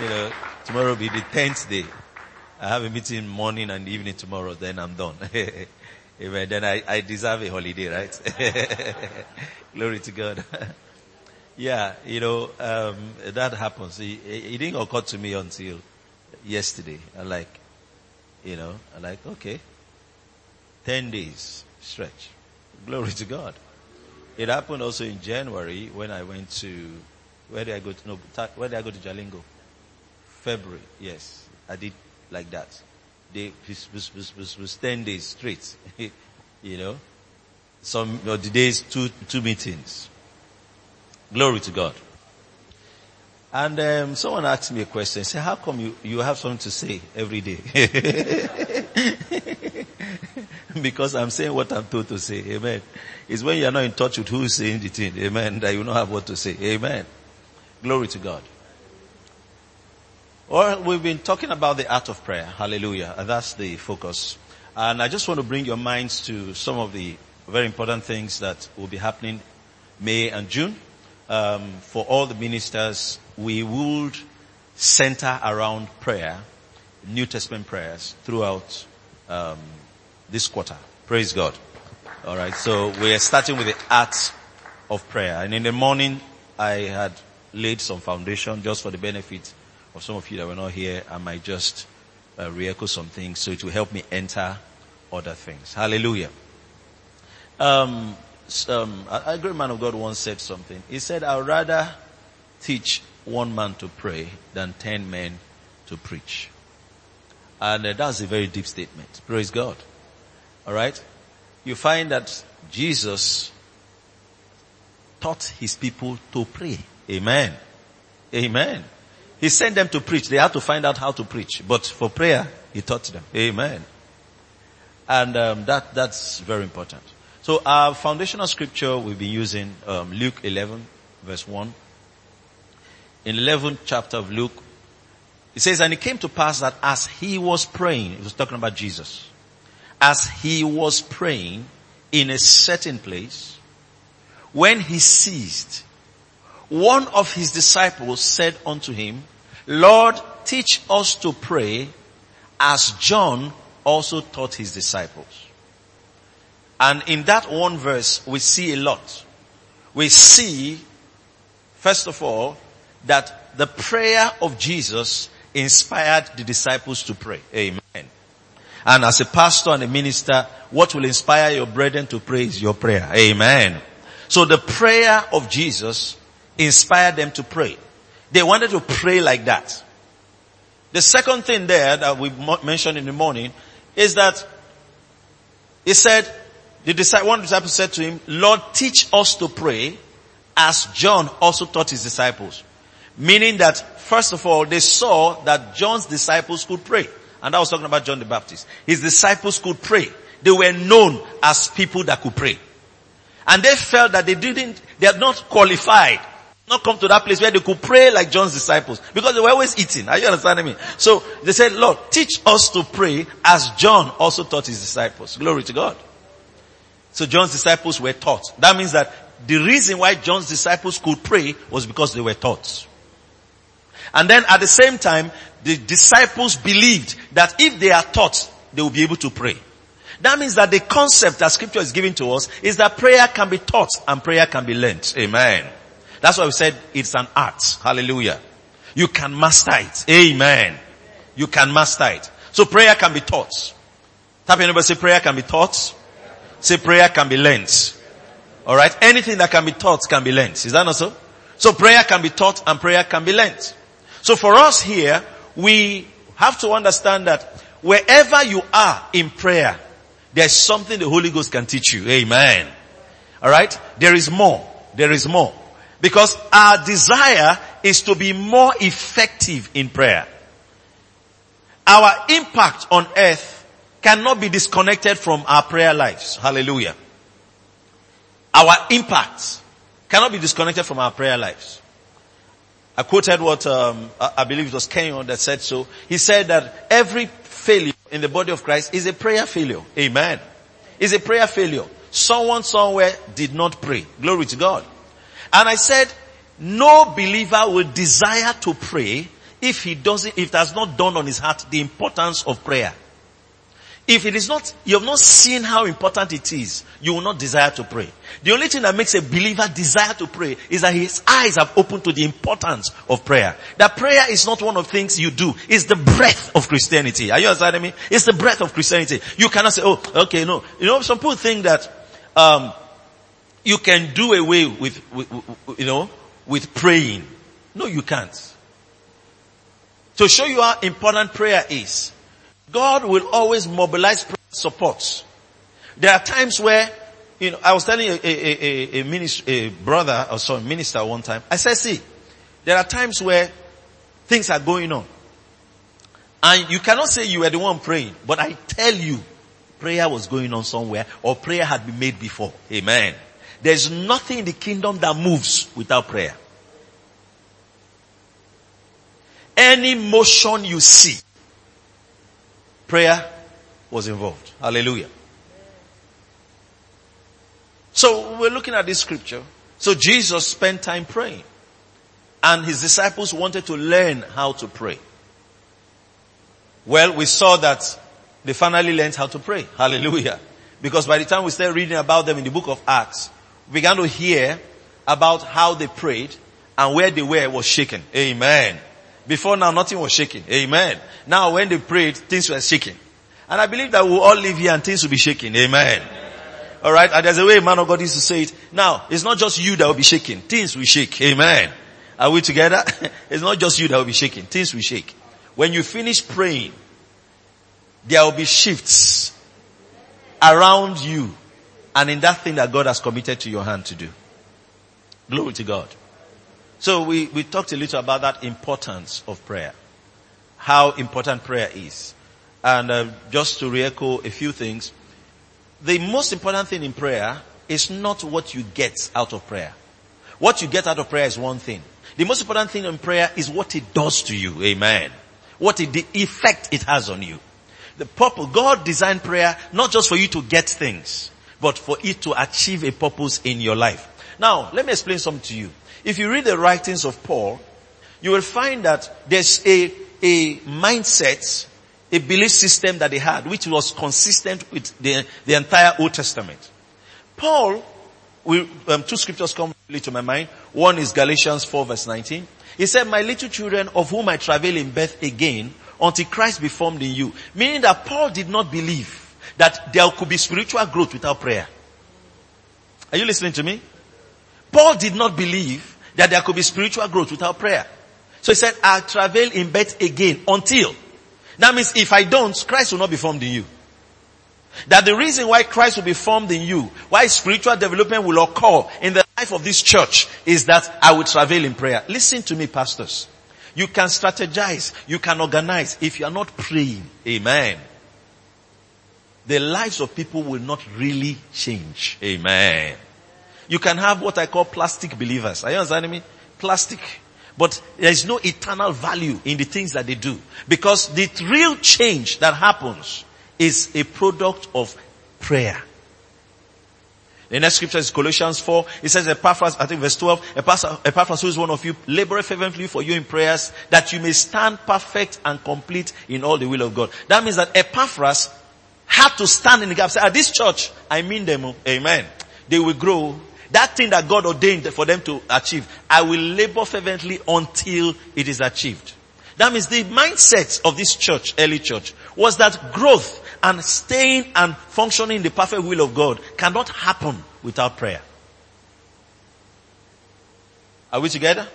You know, tomorrow will be the tenth day. I have a meeting morning and evening tomorrow, then I'm done. Amen. Then I, I deserve a holiday, right? Glory to God. yeah, you know, um, that happens. It, it, didn't occur to me until yesterday. I'm like, you know, I'm like, okay, 10 days stretch. Glory to God. It happened also in January when I went to, where did I go to, no, where did I go to Jalingo? February, yes. I did like that. They, was, was, was, was 10 days straight. you know? Some of the days, two, two meetings. Glory to God. And um, someone asked me a question. Say, how come you, you have something to say every day? because I'm saying what I'm told to say. Amen. It's when you're not in touch with who is saying the thing. Amen. That you don't have what to say. Amen. Glory to God. Well, we've been talking about the art of prayer. Hallelujah. And that's the focus. And I just want to bring your minds to some of the very important things that will be happening May and June. Um, for all the ministers, we would center around prayer, New Testament prayers throughout um, this quarter. Praise God. All right. So we are starting with the art of prayer, and in the morning I had laid some foundation just for the benefit for some of you that were not here, I might just uh, re-echo some things so it will help me enter other things. Hallelujah. Um, um, a, a great man of God once said something. He said, I'd rather teach one man to pray than ten men to preach. And uh, that's a very deep statement. Praise God. Alright? You find that Jesus taught his people to pray. Amen. Amen. He sent them to preach. They had to find out how to preach. But for prayer, he taught them. Amen. And um, that that's very important. So our foundational scripture we've been using um, Luke 11 verse 1. In 11th chapter of Luke, it says, and it came to pass that as he was praying, he was talking about Jesus, as he was praying in a certain place, when he ceased, one of his disciples said unto him, Lord, teach us to pray as John also taught his disciples. And in that one verse, we see a lot. We see, first of all, that the prayer of Jesus inspired the disciples to pray. Amen. And as a pastor and a minister, what will inspire your brethren to pray is your prayer. Amen. So the prayer of Jesus inspired them to pray. They wanted to pray like that. The second thing there that we mentioned in the morning is that he said, the disciple, one disciple said to him, Lord, teach us to pray as John also taught his disciples. Meaning that, first of all, they saw that John's disciples could pray. And I was talking about John the Baptist. His disciples could pray. They were known as people that could pray. And they felt that they didn't, they are not qualified not come to that place where they could pray like John's disciples because they were always eating. Are you understanding me? So they said, Lord, teach us to pray as John also taught his disciples. Glory to God. So John's disciples were taught. That means that the reason why John's disciples could pray was because they were taught. And then at the same time, the disciples believed that if they are taught, they will be able to pray. That means that the concept that scripture is giving to us is that prayer can be taught and prayer can be learnt. Amen. That's why we said it's an art. Hallelujah. You can master it. Amen. You can master it. So prayer can be taught. Tap your neighbor, say prayer can be taught. Say prayer can be learnt. Alright? Anything that can be taught can be learnt. Is that not so? So prayer can be taught and prayer can be learnt. So for us here, we have to understand that wherever you are in prayer, there's something the Holy Ghost can teach you. Amen. Alright? There is more. There is more. Because our desire is to be more effective in prayer. Our impact on earth cannot be disconnected from our prayer lives. Hallelujah. Our impact cannot be disconnected from our prayer lives. I quoted what um, I believe it was Kenyon that said so. He said that every failure in the body of Christ is a prayer failure. Amen. Is a prayer failure. Someone somewhere did not pray. Glory to God. And I said, no believer will desire to pray if he doesn't, if it has not dawned on his heart the importance of prayer. If it is not, you have not seen how important it is, you will not desire to pray. The only thing that makes a believer desire to pray is that his eyes have opened to the importance of prayer. That prayer is not one of the things you do. It's the breath of Christianity. Are you understanding me? It's the breath of Christianity. You cannot say, oh, okay, no. You know, some people think that, um, you can do away with, with, you know, with praying. No, you can't. To show you how important prayer is, God will always mobilize support. There are times where, you know, I was telling a, a, a, a, minister, a brother or some minister one time, I said, see, there are times where things are going on. And you cannot say you were the one praying, but I tell you, prayer was going on somewhere or prayer had been made before. Amen. There's nothing in the kingdom that moves without prayer. Any motion you see, prayer was involved. Hallelujah. So we're looking at this scripture. So Jesus spent time praying and his disciples wanted to learn how to pray. Well, we saw that they finally learned how to pray. Hallelujah. Because by the time we started reading about them in the book of Acts, began to hear about how they prayed and where they were was shaken. Amen. Before now, nothing was shaking. Amen. Now, when they prayed, things were shaking. And I believe that we'll all live here and things will be shaking. Amen. Alright, and there's a way a man of God used to say it. Now, it's not just you that will be shaking. Things will shake. Amen. Are we together? it's not just you that will be shaking. Things will shake. When you finish praying, there will be shifts around you and in that thing that God has committed to your hand to do. Glory to God. So we, we talked a little about that importance of prayer. How important prayer is. And uh, just to re-echo a few things, the most important thing in prayer is not what you get out of prayer. What you get out of prayer is one thing. The most important thing in prayer is what it does to you. Amen. What it, the effect it has on you. The purpose, God designed prayer not just for you to get things, but for it to achieve a purpose in your life. Now, let me explain something to you. If you read the writings of Paul, you will find that there's a, a mindset, a belief system that they had, which was consistent with the, the entire Old Testament. Paul, we, um, two scriptures come to my mind. One is Galatians 4 verse 19. He said, my little children of whom I travel in birth again until Christ be formed in you. Meaning that Paul did not believe that there could be spiritual growth without prayer. Are you listening to me? Paul did not believe that there could be spiritual growth without prayer. So he said, I'll travel in bed again until. That means if I don't, Christ will not be formed in you. That the reason why Christ will be formed in you, why spiritual development will occur in the life of this church is that I will travel in prayer. Listen to me, pastors. You can strategize, you can organize if you are not praying. Amen. The lives of people will not really change. Amen. You can have what I call plastic believers. Are you understanding me? Plastic. But there is no eternal value in the things that they do. Because the real change that happens is a product of prayer. The next scripture is Colossians 4. It says, Epaphras, I think verse 12, Epaphras who is one of you, labor fervently for you in prayers that you may stand perfect and complete in all the will of God. That means that Epaphras had to stand in the gap. Say, at this church, I mean them. Oh, amen. They will grow that thing that God ordained for them to achieve, I will labor fervently until it is achieved. That means the mindset of this church, early church, was that growth and staying and functioning in the perfect will of God cannot happen without prayer. Are we together?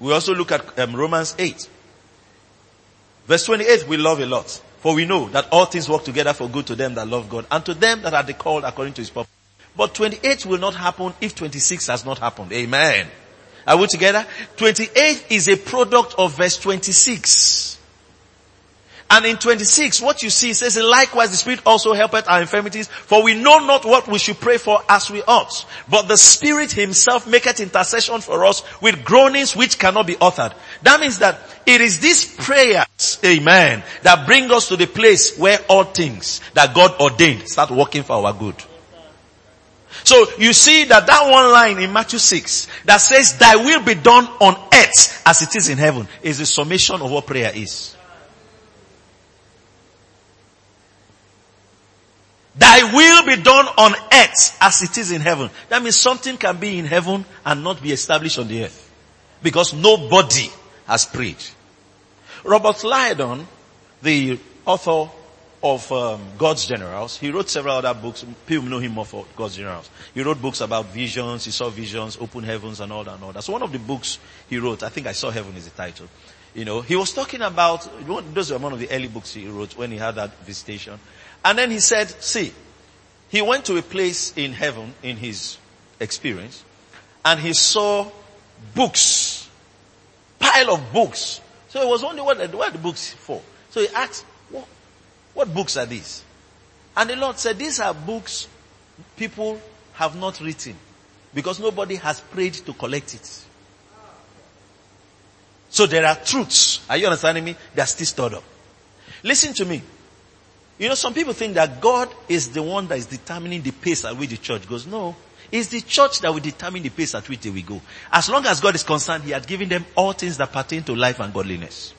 We also look at um, Romans 8. Verse 28 we love a lot. For we know that all things work together for good to them that love God and to them that are the called according to his purpose. But 28 will not happen if 26 has not happened. Amen. Are we together? 28 is a product of verse 26. And in 26, what you see says, likewise the Spirit also helpeth our infirmities, for we know not what we should pray for as we ought. But the Spirit himself maketh intercession for us with groanings which cannot be uttered. That means that it is these prayers, amen, that bring us to the place where all things that God ordained start working for our good. So you see that that one line in Matthew 6 that says thy will be done on earth as it is in heaven is the summation of what prayer is. Thy will be done on earth as it is in heaven. That means something can be in heaven and not be established on the earth. Because nobody has prayed. Robert Liardon, the author of um, God's Generals. He wrote several other books. People know him more for God's Generals. He wrote books about visions. He saw visions, open heavens and all that and all that. So one of the books he wrote, I think I saw heaven is the title. You know, he was talking about, those were one of the early books he wrote when he had that visitation. And then he said, see, he went to a place in heaven in his experience and he saw books, pile of books. So he was wondering what, what are the books for. So he asked, what what books are these? And the Lord said, these are books people have not written because nobody has prayed to collect it. So there are truths. Are you understanding me? They are still stored up. Listen to me. You know, some people think that God is the one that is determining the pace at which the church goes. No. It's the church that will determine the pace at which they will go. As long as God is concerned, He has given them all things that pertain to life and godliness.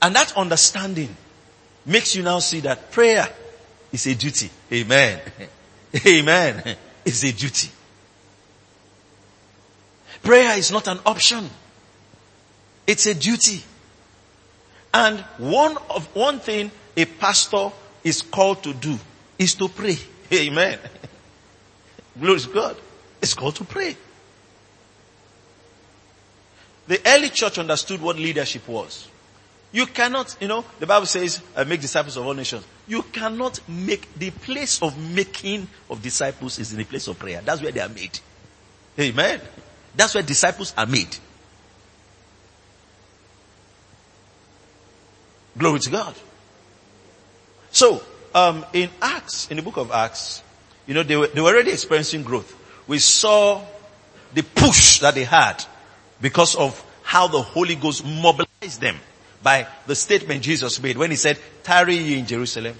And that understanding makes you now see that prayer is a duty. Amen. Amen. It's a duty. Prayer is not an option. It's a duty. And one of, one thing a pastor is called to do is to pray. Amen. Glory to God. It's called to pray. The early church understood what leadership was. You cannot, you know, the Bible says, uh, make disciples of all nations. You cannot make, the place of making of disciples is in the place of prayer. That's where they are made. Amen. That's where disciples are made. Glory to God. So, um, in Acts, in the book of Acts, you know, they were, they were already experiencing growth. We saw the push that they had because of how the Holy Ghost mobilized them by the statement Jesus made when he said, tarry ye in Jerusalem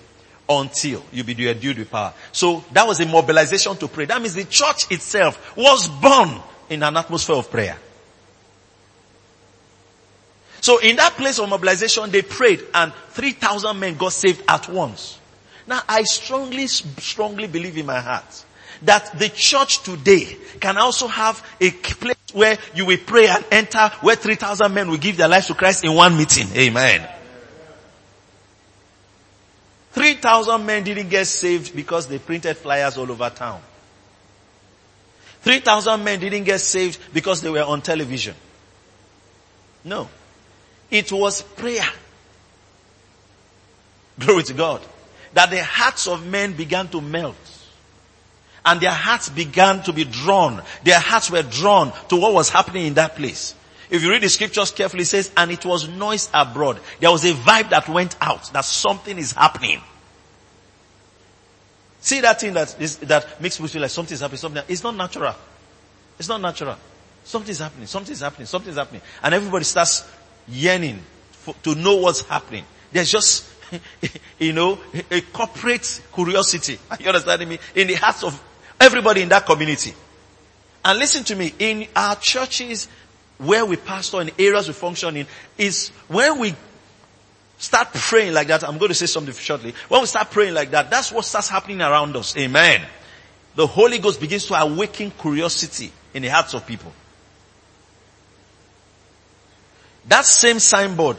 until you be endued with power. So that was a mobilization to pray. That means the church itself was born in an atmosphere of prayer. So in that place of mobilization, they prayed and 3,000 men got saved at once. Now I strongly, strongly believe in my heart that the church today can also have a place where you will pray and enter where 3,000 men will give their lives to Christ in one meeting. Amen. 3,000 men didn't get saved because they printed flyers all over town. 3,000 men didn't get saved because they were on television. No. It was prayer. Glory to God. That the hearts of men began to melt. And their hearts began to be drawn. Their hearts were drawn to what was happening in that place. If you read the scriptures carefully, it says, and it was noise abroad. There was a vibe that went out that something is happening. See that thing that is, that makes people feel like something is happening, something, it's not natural. It's not natural. Something's happening, something's happening, something's happening. And everybody starts yearning for, to know what's happening. There's just, you know, a corporate curiosity. Are you understanding me? In the hearts of everybody in that community. And listen to me, in our churches, where we pastor in areas we function in, is when we start praying like that, I'm going to say something shortly. When we start praying like that, that's what starts happening around us. Amen. The Holy Ghost begins to awaken curiosity in the hearts of people. That same signboard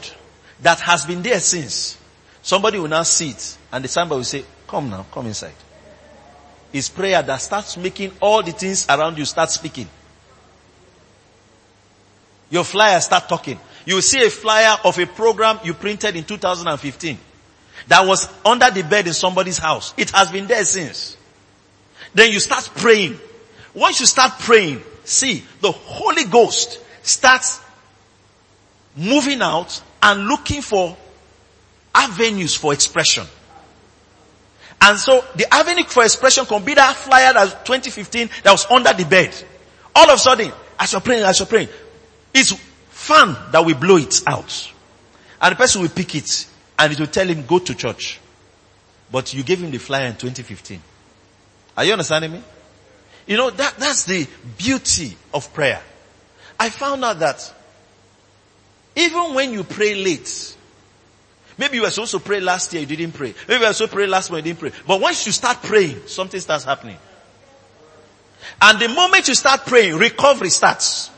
that has been there since, somebody will now see it and the signboard will say, come now, come inside. It's prayer that starts making all the things around you start speaking. Your flyer start talking. You see a flyer of a program you printed in 2015 that was under the bed in somebody's house. It has been there since. Then you start praying. Once you start praying, see, the Holy Ghost starts moving out and looking for avenues for expression. And so the avenue for expression can be that flyer that 2015 that was under the bed. All of a sudden, as you're praying, as you're praying, it's fan that will blow it out. And the person will pick it and it will tell him, go to church. but you gave him the flyer in 2015. Are you understanding me? You know, that, that's the beauty of prayer. I found out that even when you pray late, maybe you were supposed to pray last year, you didn't pray. Maybe you were supposed to pray last month, you didn't pray. But once you start praying, something starts happening. And the moment you start praying, recovery starts.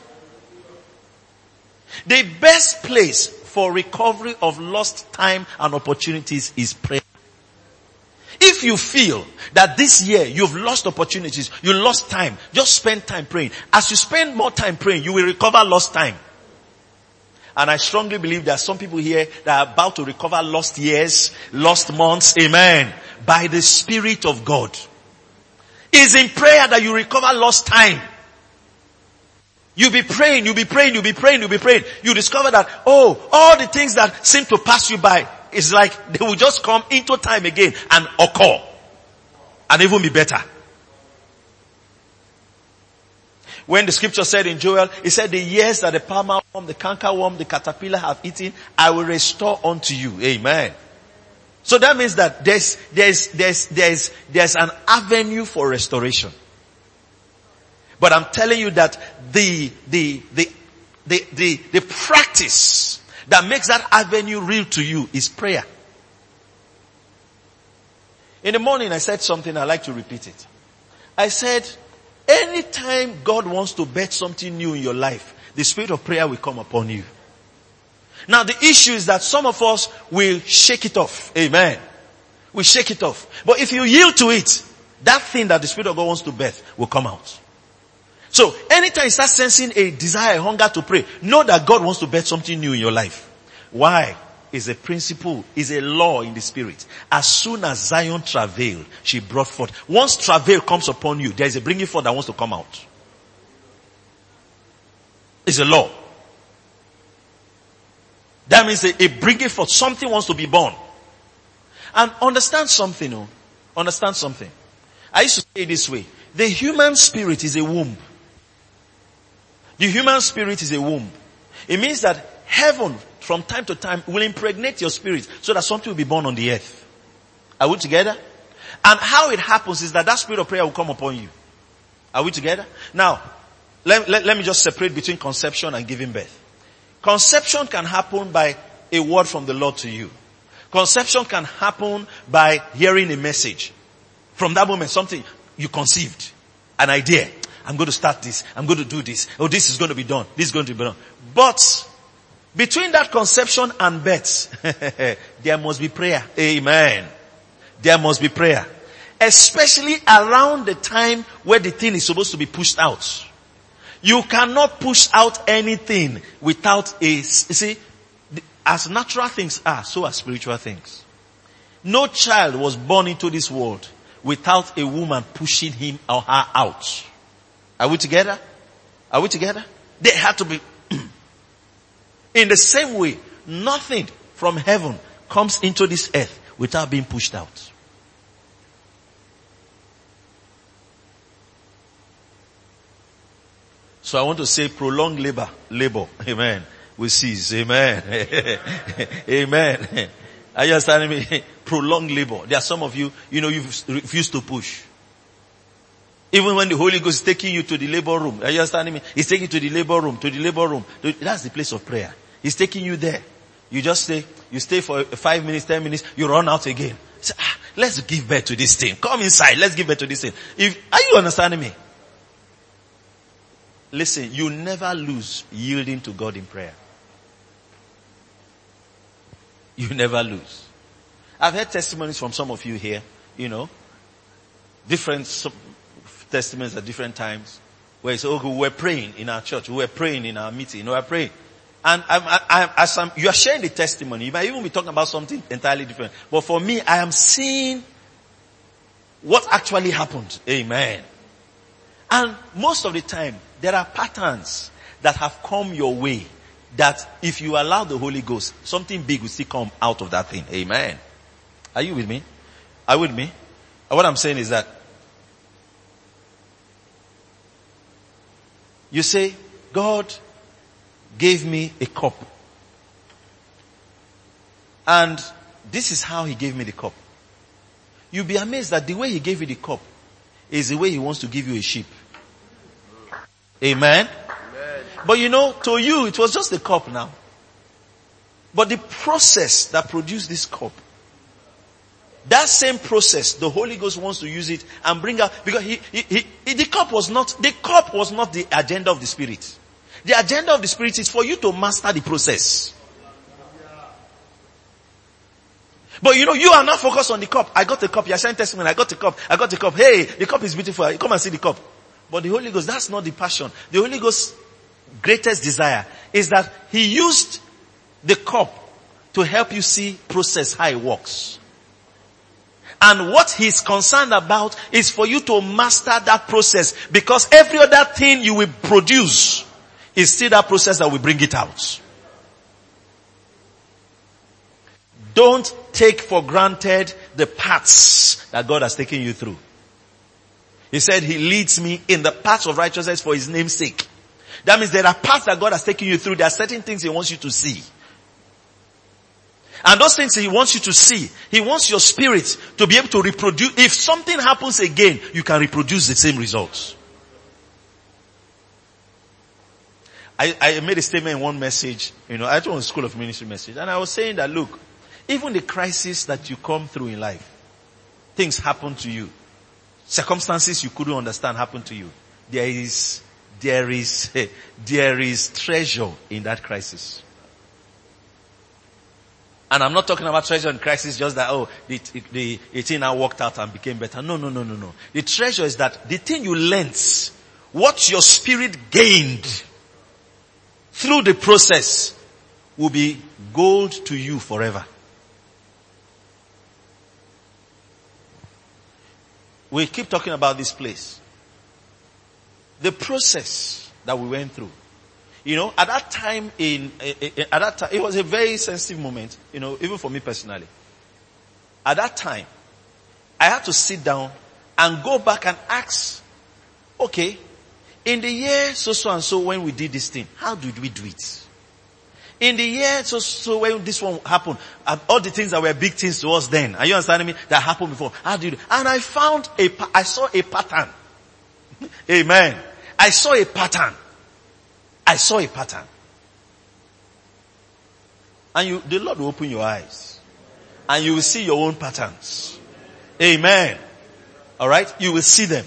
The best place for recovery of lost time and opportunities is prayer. If you feel that this year you've lost opportunities, you lost time, just spend time praying. As you spend more time praying, you will recover lost time. And I strongly believe there are some people here that are about to recover lost years, lost months, amen, by the Spirit of God. It's in prayer that you recover lost time. You'll be praying, you'll be praying, you'll be praying, you'll be praying. You discover that, oh, all the things that seem to pass you by, is like they will just come into time again and occur. And even be better. When the scripture said in Joel, it said the years that the palmer worm, the canker worm, the caterpillar have eaten, I will restore unto you. Amen. So that means that there's, there's, there's, there's, there's an avenue for restoration. But I'm telling you that the, the, the, the, the, the practice that makes that avenue real to you is prayer. In the morning I said something, I like to repeat it. I said, anytime God wants to bet something new in your life, the spirit of prayer will come upon you. Now the issue is that some of us will shake it off. Amen. We shake it off. But if you yield to it, that thing that the Spirit of God wants to birth will come out. So anytime you start sensing a desire, a hunger to pray, know that God wants to bet something new in your life. Why? Is a principle, is a law in the spirit. As soon as Zion travailed, she brought forth. Once travail comes upon you, there is a bringing forth that wants to come out. It's a law. That means a, a bringing forth. Something wants to be born. And understand something, oh. Understand something. I used to say this way. The human spirit is a womb. The human spirit is a womb. It means that heaven from time to time will impregnate your spirit so that something will be born on the earth. Are we together? And how it happens is that that spirit of prayer will come upon you. Are we together? Now, let, let, let me just separate between conception and giving birth. Conception can happen by a word from the Lord to you. Conception can happen by hearing a message. From that moment, something you conceived, an idea. I'm going to start this. I'm going to do this. Oh, this is going to be done. This is going to be done. But between that conception and birth, there must be prayer. Amen. There must be prayer. Especially around the time where the thing is supposed to be pushed out. You cannot push out anything without a, you see, as natural things are, so are spiritual things. No child was born into this world without a woman pushing him or her out. Are we together? Are we together? They had to be. In the same way, nothing from heaven comes into this earth without being pushed out. So I want to say prolonged labor, labor, amen, we cease, amen, amen. Are you understanding me? Prolonged labor. There are some of you, you know, you refuse to push. Even when the Holy Ghost is taking you to the labor room, are you understanding me? He's taking you to the labor room, to the labor room. That's the place of prayer. He's taking you there. You just stay, you stay for five minutes, ten minutes, you run out again. Say, ah, let's give birth to this thing. Come inside, let's give birth to this thing. If, are you understanding me? Listen, you never lose yielding to God in prayer. You never lose. I've heard testimonies from some of you here, you know, different testimonies at different times where say, okay, we were praying in our church, we were praying in our meeting, we were praying. And I'm, I'm, as I'm, you are sharing the testimony, you might even be talking about something entirely different. But for me, I am seeing what actually happened. Amen. And most of the time, there are patterns that have come your way that if you allow the Holy Ghost, something big will still come out of that thing. Amen. Are you with me? Are you with me? What I'm saying is that You say, God gave me a cup. And this is how he gave me the cup. you'll be amazed that the way he gave you the cup is the way he wants to give you a sheep. Amen. Amen. But you know, to you, it was just the cup now. But the process that produced this cup, that same process, the Holy Ghost wants to use it and bring out, because he, he, he, the cup was not, the cup was not the agenda of the Spirit. The agenda of the Spirit is for you to master the process. But you know, you are not focused on the cup. I got the cup. You're sharing testimony. I got the cup. I got the cup. Hey, the cup is beautiful. Come and see the cup. But the Holy Ghost, that's not the passion. The Holy Ghost's greatest desire is that He used the cup to help you see process how it works. And what he's concerned about is for you to master that process because every other thing you will produce is still that process that will bring it out. Don't take for granted the paths that God has taken you through. He said he leads me in the paths of righteousness for his name's sake. That means there are paths that God has taken you through. There are certain things he wants you to see. And those things he wants you to see. He wants your spirit to be able to reproduce. If something happens again, you can reproduce the same results. I, I made a statement in one message, you know, I was a school of ministry message, and I was saying that look, even the crisis that you come through in life, things happen to you. Circumstances you couldn't understand happen to you. There is, there is, there is treasure in that crisis. And I'm not talking about treasure in crisis just that, oh, the, the, the thing now worked out and became better. No, no, no, no, no. The treasure is that the thing you learnt, what your spirit gained through the process will be gold to you forever. We keep talking about this place. The process that we went through you know, at that time in, eh, eh, at that time, it was a very sensitive moment, you know, even for me personally. At that time, I had to sit down and go back and ask, okay, in the year so so and so when we did this thing, how did we do it? In the year so so when this one happened, uh, all the things that were big things to us then, are you understanding me? That happened before. How did? And I found a, I saw a pattern. Amen. I saw a pattern. I saw a pattern. And you, the Lord will open your eyes. And you will see your own patterns. Amen. Alright? You will see them.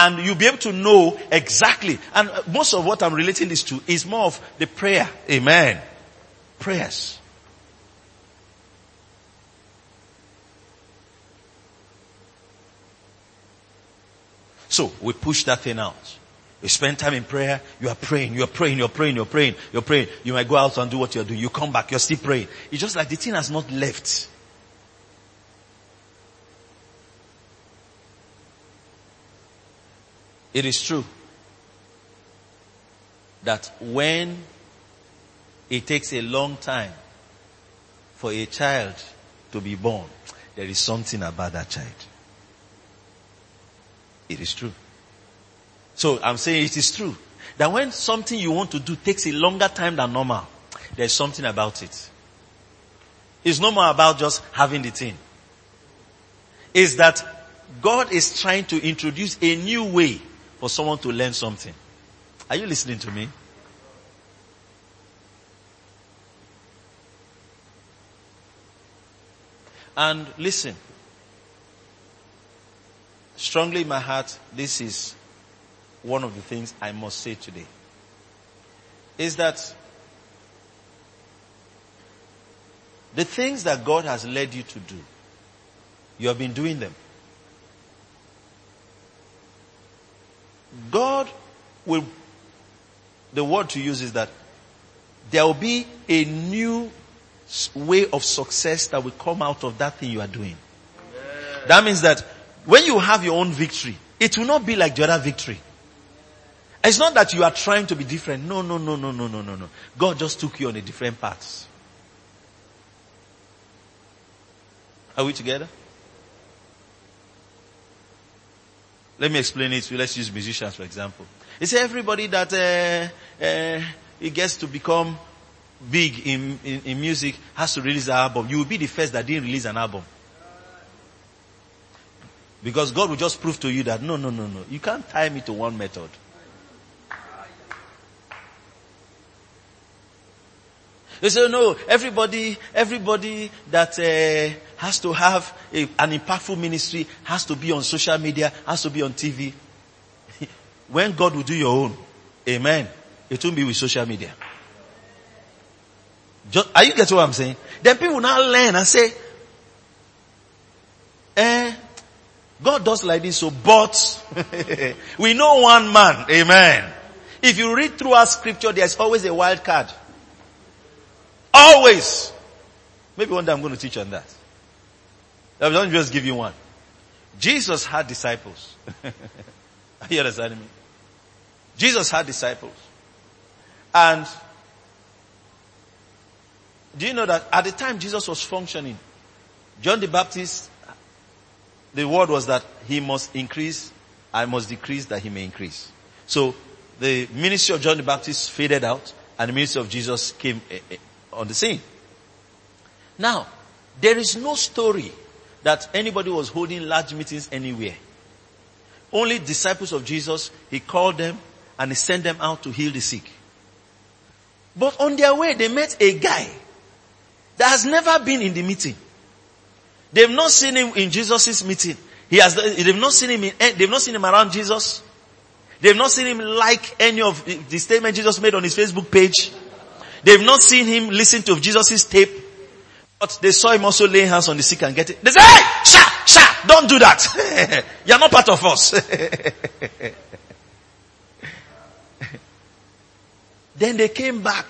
And you'll be able to know exactly. And most of what I'm relating this to is more of the prayer. Amen. Prayers. So we push that thing out. You spend time in prayer, you are praying, you are praying, you're praying, you're praying, you're praying. You might go out and do what you're doing. You come back, you're still praying. It's just like the thing has not left. It is true that when it takes a long time for a child to be born, there is something about that child. It is true. So I'm saying it is true that when something you want to do takes a longer time than normal, there's something about it. It's no more about just having the thing. It's that God is trying to introduce a new way for someone to learn something. Are you listening to me? And listen, strongly in my heart, this is one of the things I must say today is that the things that God has led you to do, you have been doing them. God will, the word to use is that there will be a new way of success that will come out of that thing you are doing. That means that when you have your own victory, it will not be like the other victory. It's not that you are trying to be different. No, no, no, no, no, no, no, no. God just took you on a different path. Are we together? Let me explain it. Let's use musicians for example. It's everybody that uh, uh, it gets to become big in, in, in music has to release an album. You will be the first that didn't release an album. Because God will just prove to you that no, no, no, no. You can't tie me to one method. They say, no, everybody, everybody that uh, has to have a, an impactful ministry has to be on social media, has to be on TV. when God will do your own, amen, it won't be with social media. Just, are you getting what I'm saying? Then people now learn and say, eh, God does like this, so but we know one man, amen. If you read through our scripture, there's always a wild card. Always. Maybe one day I'm going to teach on that. Let me just give you one. Jesus had disciples. Are you understanding me? Jesus had disciples. And do you know that at the time Jesus was functioning, John the Baptist, the word was that he must increase, I must decrease that he may increase. So the ministry of John the Baptist faded out and the ministry of Jesus came eh, eh, on the scene. Now, there is no story that anybody was holding large meetings anywhere. Only disciples of Jesus, he called them and he sent them out to heal the sick. But on their way, they met a guy that has never been in the meeting. They've not seen him in Jesus' meeting. He has, they've not seen him in, eh, they've not seen him around Jesus. They've not seen him like any of the statement Jesus made on his Facebook page. They've not seen him listen to Jesus' tape, but they saw him also laying hands on the sick and getting, they say, hey, sha, sha, don't do that. You're not part of us. then they came back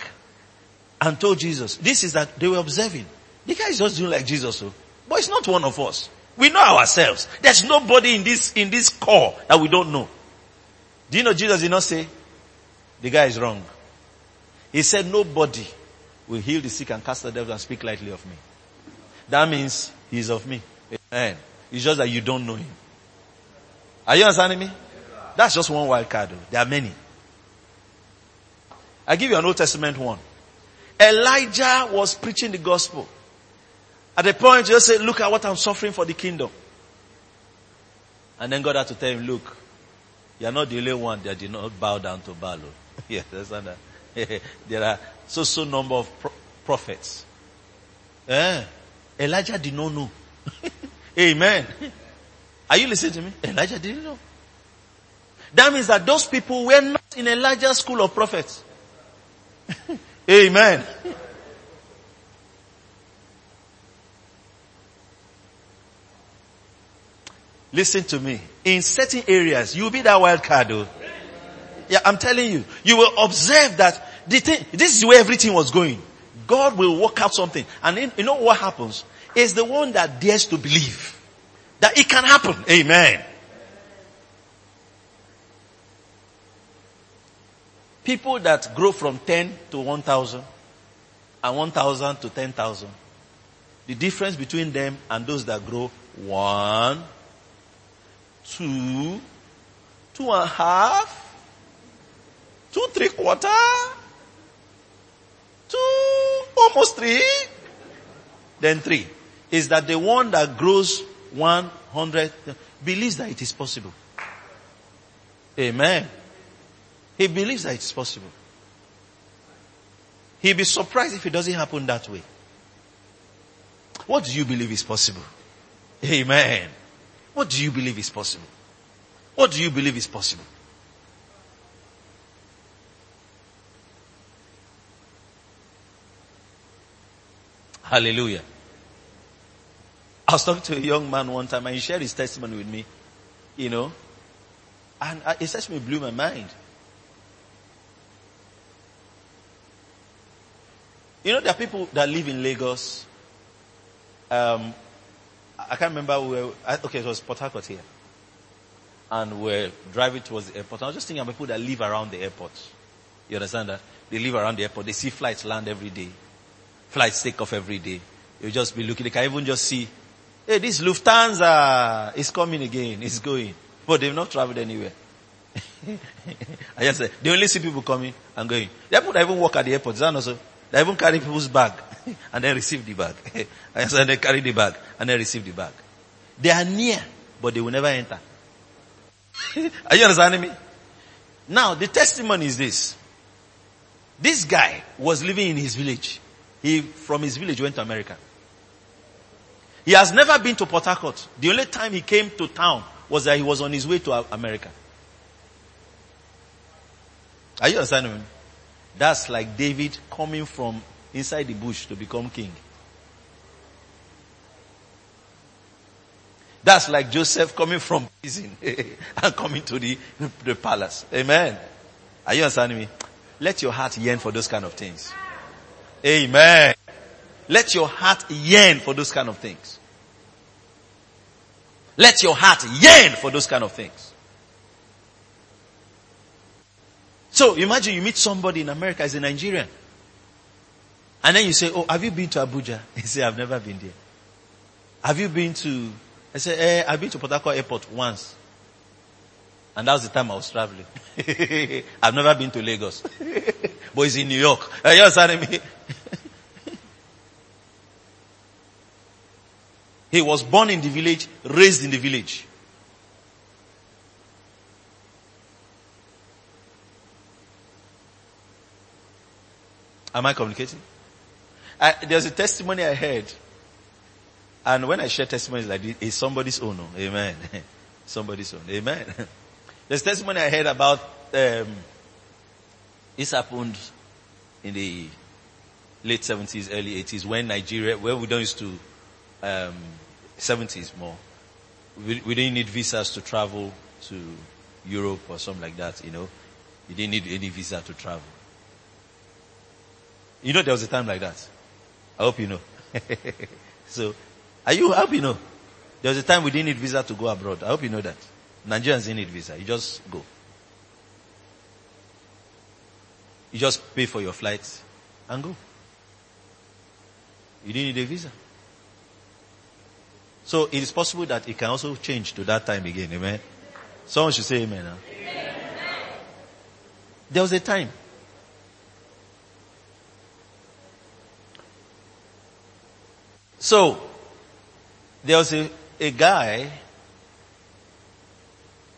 and told Jesus, this is that they were observing. The guy is just doing like Jesus, so, oh. but it's not one of us. We know ourselves. There's nobody in this, in this core that we don't know. Do you know Jesus did not say, the guy is wrong. He said, nobody will heal the sick and cast the devil and speak lightly of me. That means he's of me. Amen. It's just that you don't know him. Are you understanding me? That's just one wild card. Though. There are many. I give you an Old Testament one. Elijah was preaching the gospel. At the point, he just said, look at what I'm suffering for the kingdom. And then God had to tell him, look, you're not the only one that did not bow down to Baal. yes, understand that. there are so so number of pro- prophets. Eh? Elijah did not know. Amen. Are you listening to me? Elijah didn't know. That means that those people were not in Elijah's school of prophets. Amen. Listen to me. In certain areas, you'll be that wild card though. Yeah, I'm telling you. You will observe that thing, this is where everything was going. God will work out something. And in, you know what happens? Is the one that dares to believe that it can happen. Amen. People that grow from 10 to 1,000 and 1,000 to 10,000, the difference between them and those that grow one, two, two and a half, two, three quarter, two, almost three, then three. Is that the one that grows 100 believes that it is possible. Amen. He believes that it's possible. He'll be surprised if it doesn't happen that way. What do you believe is possible? Amen. What do you believe is possible? What do you believe is possible? Hallelujah. I was talking to a young man one time and he shared his testimony with me, you know, and his testimony blew my mind. You know, there are people that live in Lagos. Um, I can't remember where, okay, it was Port Harcourt here. And we're driving towards the airport. I was just thinking of people that live around the airport. You understand that? They live around the airport. They see flights land every day. Flights take off every day. You just be looking. They can even just see, hey, this Lufthansa is coming again. It's going. But they've not traveled anywhere. I just said, they only see people coming and going. They people that even work at the airport. They even carry people's bag and then receive the bag. and then carry the bag and then receive the bag. They are near but they will never enter. Are you understanding me? Now, the testimony is this. This guy was living in his village. He, from his village, went to America. He has never been to Port Harcourt. The only time he came to town was that he was on his way to America. Are you understanding me? That's like David coming from inside the bush to become king. That's like Joseph coming from prison and coming to the, the palace. Amen. Are you understanding me? Let your heart yearn for those kind of things. Amen. Let your heart yearn for those kind of things. Let your heart yearn for those kind of things. So imagine you meet somebody in America as a Nigerian. And then you say, oh, have you been to Abuja? He say, I've never been there. Have you been to I said, eh, I've been to Port Harcourt airport once. And that was the time I was traveling. I've never been to Lagos. but it's in New York. You understanding me? he was born in the village, raised in the village. Am I communicating? I, there's a testimony I heard and when I share testimonies like this, it's somebody's own. Oh, amen. somebody's own. Amen. There's testimony I heard about, um, this happened in the late 70s, early 80s when Nigeria, where we don't used to, um, 70s more. We, we didn't need visas to travel to Europe or something like that, you know. You didn't need any visa to travel. You know there was a time like that. I hope you know. so are you happy? You know, there was a time we didn't need visa to go abroad. I hope you know that. Nigerians didn't need visa. You just go. You just pay for your flights and go. You didn't need a visa. So it is possible that it can also change to that time again. Amen. Someone should say amen. Huh? amen. There was a time. So there was a, a guy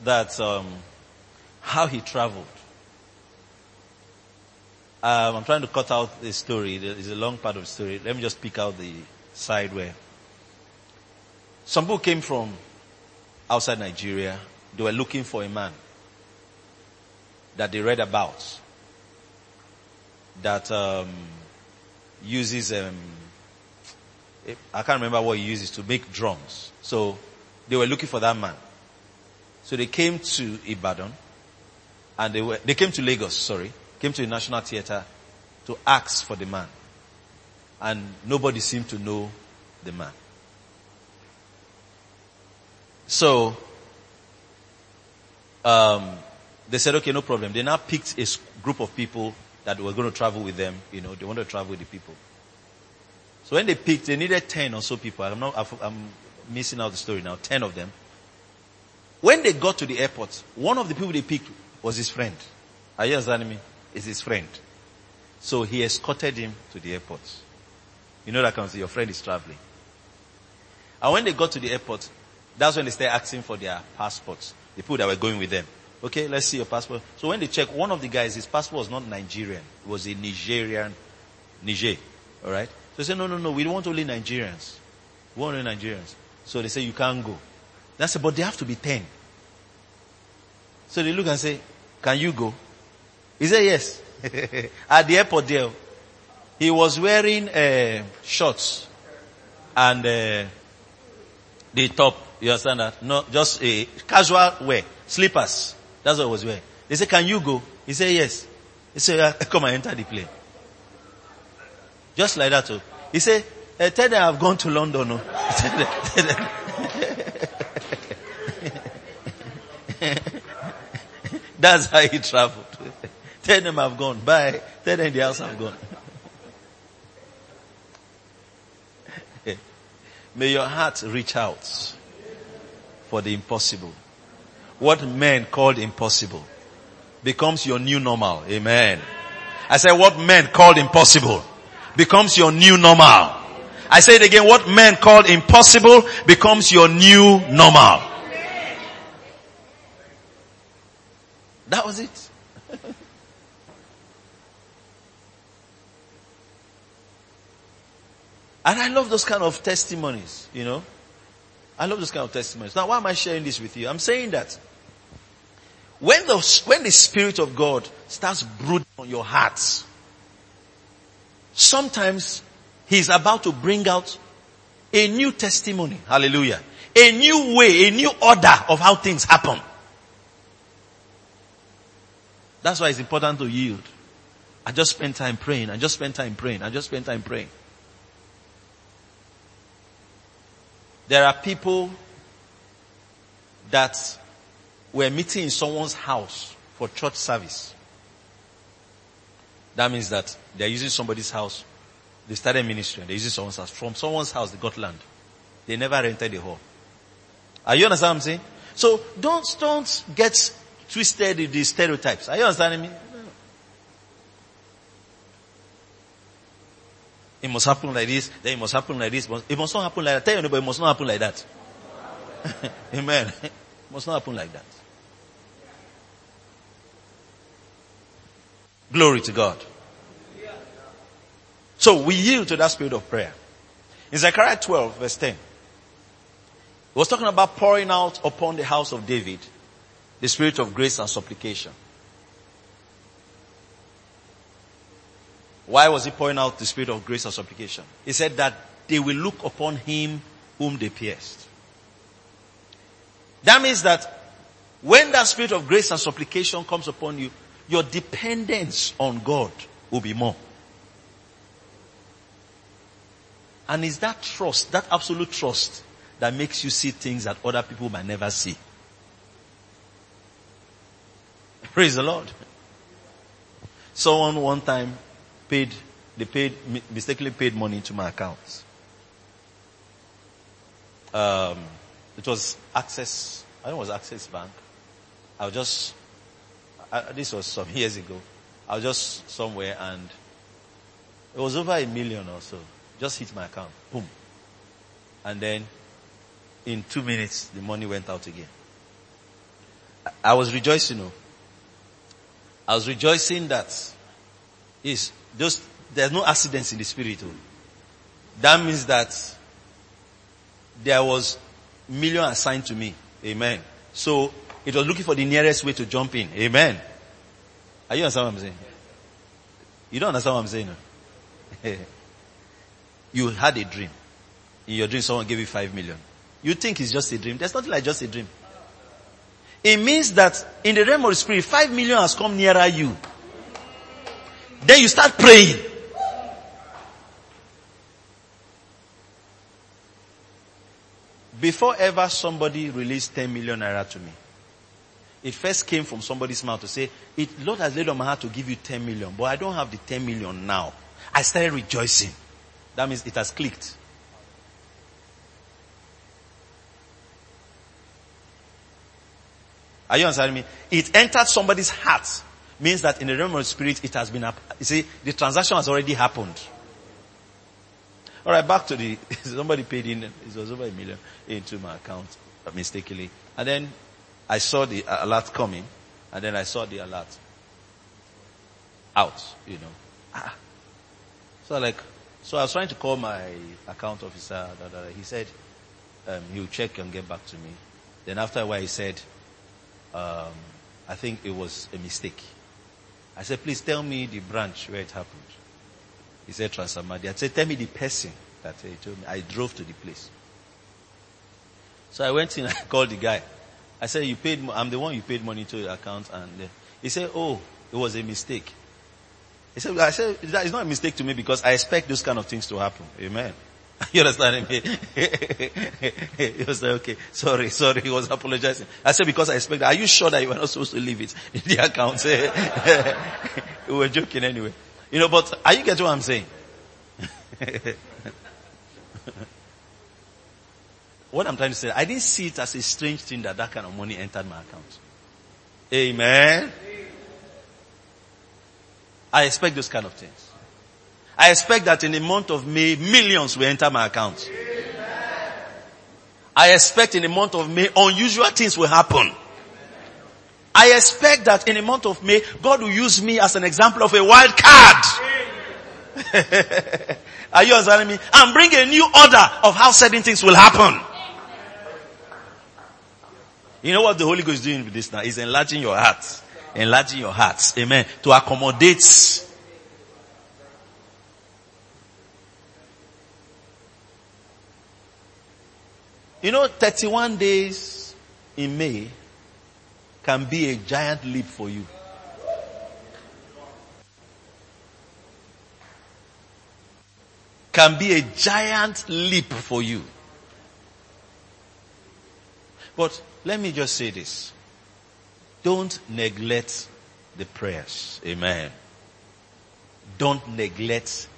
that, um, how he traveled. Um, I'm trying to cut out the story. It's a long part of the story. Let me just pick out the side where some people came from outside Nigeria. They were looking for a man that they read about that um, uses um, I can't remember what he uses to make drums. So they were looking for that man. So they came to Ibadan and they were, they came to Lagos, sorry, came to the National Theatre to ask for the man. And nobody seemed to know the man. So, um, they said, okay, no problem. They now picked a group of people that were going to travel with them. You know, they wanted to travel with the people. So when they picked, they needed 10 or so people. I'm not, I'm missing out the story now. 10 of them. When they got to the airport, one of the people they picked was his friend. Are you understanding me? Is his friend. So he escorted him to the airport. You know that comes, your friend is traveling. And when they got to the airport, that's when they started asking for their passports. The people that were going with them. Okay, let's see your passport. So when they checked, one of the guys, his passport was not Nigerian. It was a Nigerian, Niger. Alright? So they say, no, no, no, we don't want only Nigerians. We want only Nigerians. So they say, you can't go. That's but they have to be 10. So they look and say, can you go? He said, yes. At the airport there, he was wearing uh, shorts and uh, the top. You understand that? No, just a casual wear, slippers. That's what he was wearing. They said, can you go? He said, yes. He said, come and enter the plane. Just like that. Too. Oh. He said, eh, tell them I've gone to London. No. That's how he traveled. Tell them I've gone. Bye. Tell them the house I've gone. May your heart reach out for the impossible. What men called impossible becomes your new normal. Amen. I said what men called impossible becomes your new normal. I say it again, what men called impossible becomes your new normal. That was it. And I love those kind of testimonies, you know. I love those kind of testimonies. Now why am I sharing this with you? I'm saying that when the, when the Spirit of God starts brooding on your hearts, sometimes He's about to bring out a new testimony. Hallelujah. A new way, a new order of how things happen. That's why it's important to yield. I just spend time praying. I just spend time praying. I just spend time praying. There are people that were meeting in someone's house for church service. That means that they're using somebody's house. They started ministry and they're using someone's house. From someone's house, they got land. They never rented a hall. Are you understand what I'm saying? So don't, don't get twisted in these stereotypes. Are you understanding me? It must happen like this, then it must happen like this. It must not happen like that. Tell neighbor, it must not happen like that. Amen. It must not happen like that. Glory to God. So we yield to that spirit of prayer. In Zechariah 12 verse 10, he was talking about pouring out upon the house of David the spirit of grace and supplication. Why was he pouring out the spirit of grace and supplication? He said that they will look upon him whom they pierced. That means that when that spirit of grace and supplication comes upon you, your dependence on God will be more. And it's that trust, that absolute trust that makes you see things that other people might never see. Praise the Lord. Someone one time paid, they paid, mistakenly paid money into my account. Um, it was Access, I think it was Access Bank. I was just, I, this was some years ago. I was just somewhere and it was over a million or so. Just hit my account. Boom. And then in two minutes, the money went out again. I was rejoicing. You know. I was rejoicing that is those, there's no accidents in the spirit. That means that there was million assigned to me. Amen. So it was looking for the nearest way to jump in. Amen. Are you understand what I'm saying? You don't understand what I'm saying? No? you had a dream. In your dream, someone gave you five million. You think it's just a dream. There's nothing like just a dream. It means that in the realm of the spirit, five million has come nearer you. Then you start praying. Before ever somebody released 10 million naira to me, it first came from somebody's mouth to say, it, Lord has laid on my heart to give you 10 million, but I don't have the 10 million now. I started rejoicing. That means it has clicked. Are you understanding me? It entered somebody's heart. Means that in the realm of the spirit, it has been, you see, the transaction has already happened. Alright, back to the, somebody paid in, it was over a million into my account mistakenly. And then I saw the alert coming, and then I saw the alert out, you know. Ah. So like, so I was trying to call my account officer, da, da, da. he said, um, he'll check and get back to me. Then after a while he said, um, I think it was a mistake. I said, please tell me the branch where it happened. He said Transamadi. I said, tell me the person that he told me. I drove to the place. So I went in, I called the guy. I said, you paid, I'm the one you paid money to your account and uh, he said, oh, it was a mistake. He said, I said, is not a mistake to me because I expect those kind of things to happen. Amen. You understand me? he was like, okay, sorry, sorry. He was apologizing. I said, because I expect, are you sure that you were not supposed to leave it in the account? we were joking anyway. You know, but are you getting what I'm saying? what I'm trying to say, I didn't see it as a strange thing that that kind of money entered my account. Amen. I expect those kind of things. I expect that in the month of May, millions will enter my account. I expect in the month of May, unusual things will happen. I expect that in the month of May, God will use me as an example of a wild card. Are you understanding me? And bring a new order of how certain things will happen. You know what the Holy Ghost is doing with this now? Is enlarging your heart. Enlarging your hearts. Amen. To accommodate You know, 31 days in May can be a giant leap for you. Can be a giant leap for you. But let me just say this. Don't neglect the prayers. Amen. Don't neglect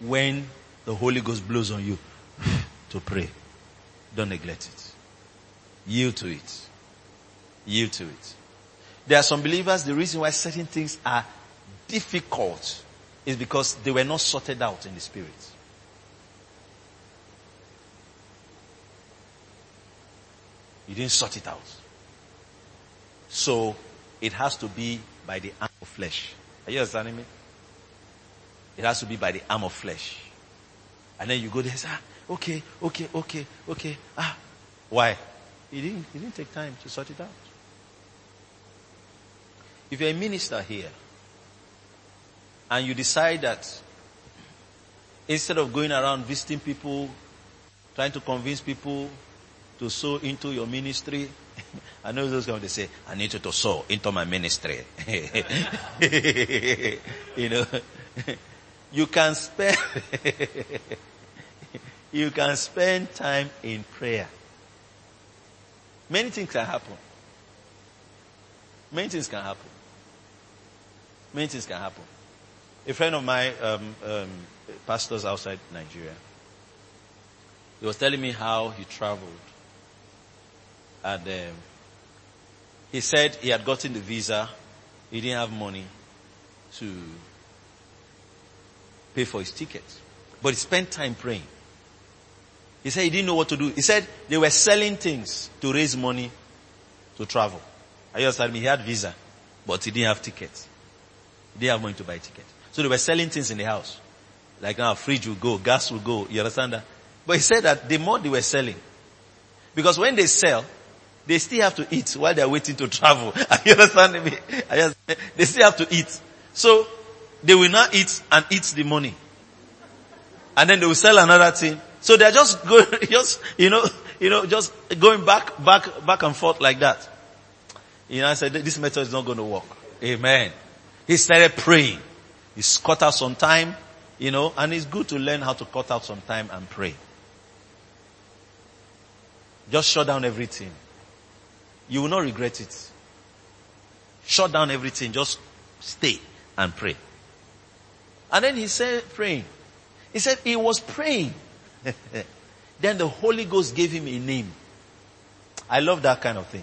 when the Holy Ghost blows on you to pray. Don't neglect it. Yield to it. Yield to it. There are some believers, the reason why certain things are difficult is because they were not sorted out in the spirit. You didn't sort it out. So it has to be by the arm of flesh. Are you understanding me? It has to be by the arm of flesh. And then you go there and say, ah, okay, okay, okay, okay. Ah, why? He didn't, he didn't take time to sort it out. If you're a minister here and you decide that instead of going around visiting people, trying to convince people to sow into your ministry, I know those are going to say, I need you to sow into my ministry. you know, you can spend, you can spend time in prayer. Many things can happen. Many things can happen. Many things can happen. A friend of mine, um, um, pastors outside Nigeria, he was telling me how he traveled. And um, he said he had gotten the visa. He didn't have money to pay for his ticket. But he spent time praying. He said he didn't know what to do. He said they were selling things to raise money to travel. I just told me he had visa, but he didn't have tickets. He didn't have money to buy tickets. So they were selling things in the house. Like now fridge will go, gas will go. You understand that? But he said that the more they were selling, because when they sell, they still have to eat while they're waiting to travel. Are you understand me? Just, they still have to eat. So they will not eat and eat the money. And then they will sell another thing so they're just going, just, you know, you know, just going back, back, back and forth like that. You know, I said, this method is not going to work. Amen. He started praying. He's cut out some time, you know, and it's good to learn how to cut out some time and pray. Just shut down everything. You will not regret it. Shut down everything. Just stay and pray. And then he said praying. He said he was praying then the Holy Ghost gave him a name. I love that kind of thing.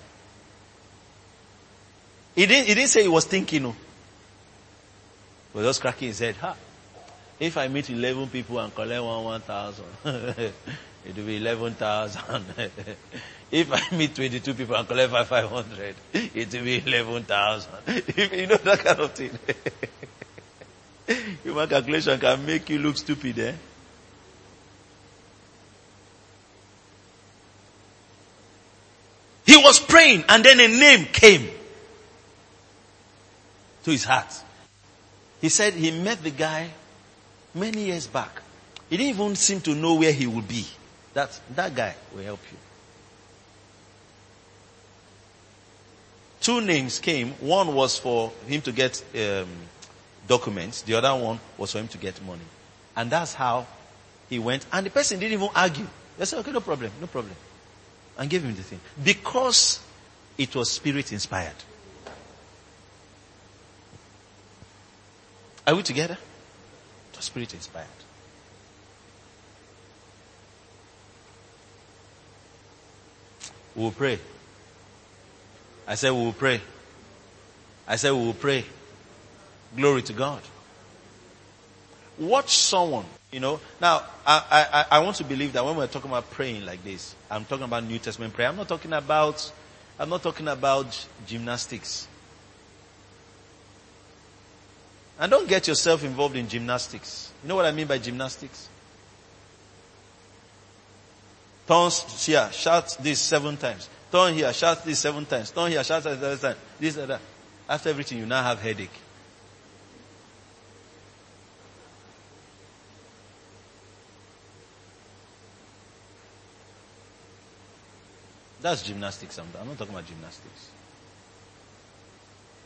He didn't, he didn't say he was thinking, no. He was just cracking his head. Ha! If I meet 11 people and collect one 1,000, it will be 11,000. if I meet 22 people and collect 500, it will be 11,000. you know that kind of thing. Human calculation can make you look stupid, eh? He was praying and then a name came to his heart. He said he met the guy many years back. He didn't even seem to know where he would be. That, that guy will help you. Two names came. One was for him to get um, documents. The other one was for him to get money. And that's how he went. And the person didn't even argue. They said, okay, no problem, no problem and gave him the thing. Because it was spirit inspired. Are we together? It was spirit inspired. We will pray. I said we will pray. I said we will pray. Glory to God. Watch someone you know, now I, I, I want to believe that when we're talking about praying like this, I'm talking about New Testament prayer. I'm not talking about I'm not talking about gymnastics. And don't get yourself involved in gymnastics. You know what I mean by gymnastics? Turn here, shout this seven times. Turn here, shout this seven times. Turn here, shout this seven times. This and that. After everything, you now have headache. That's gymnastics. I'm not talking about gymnastics.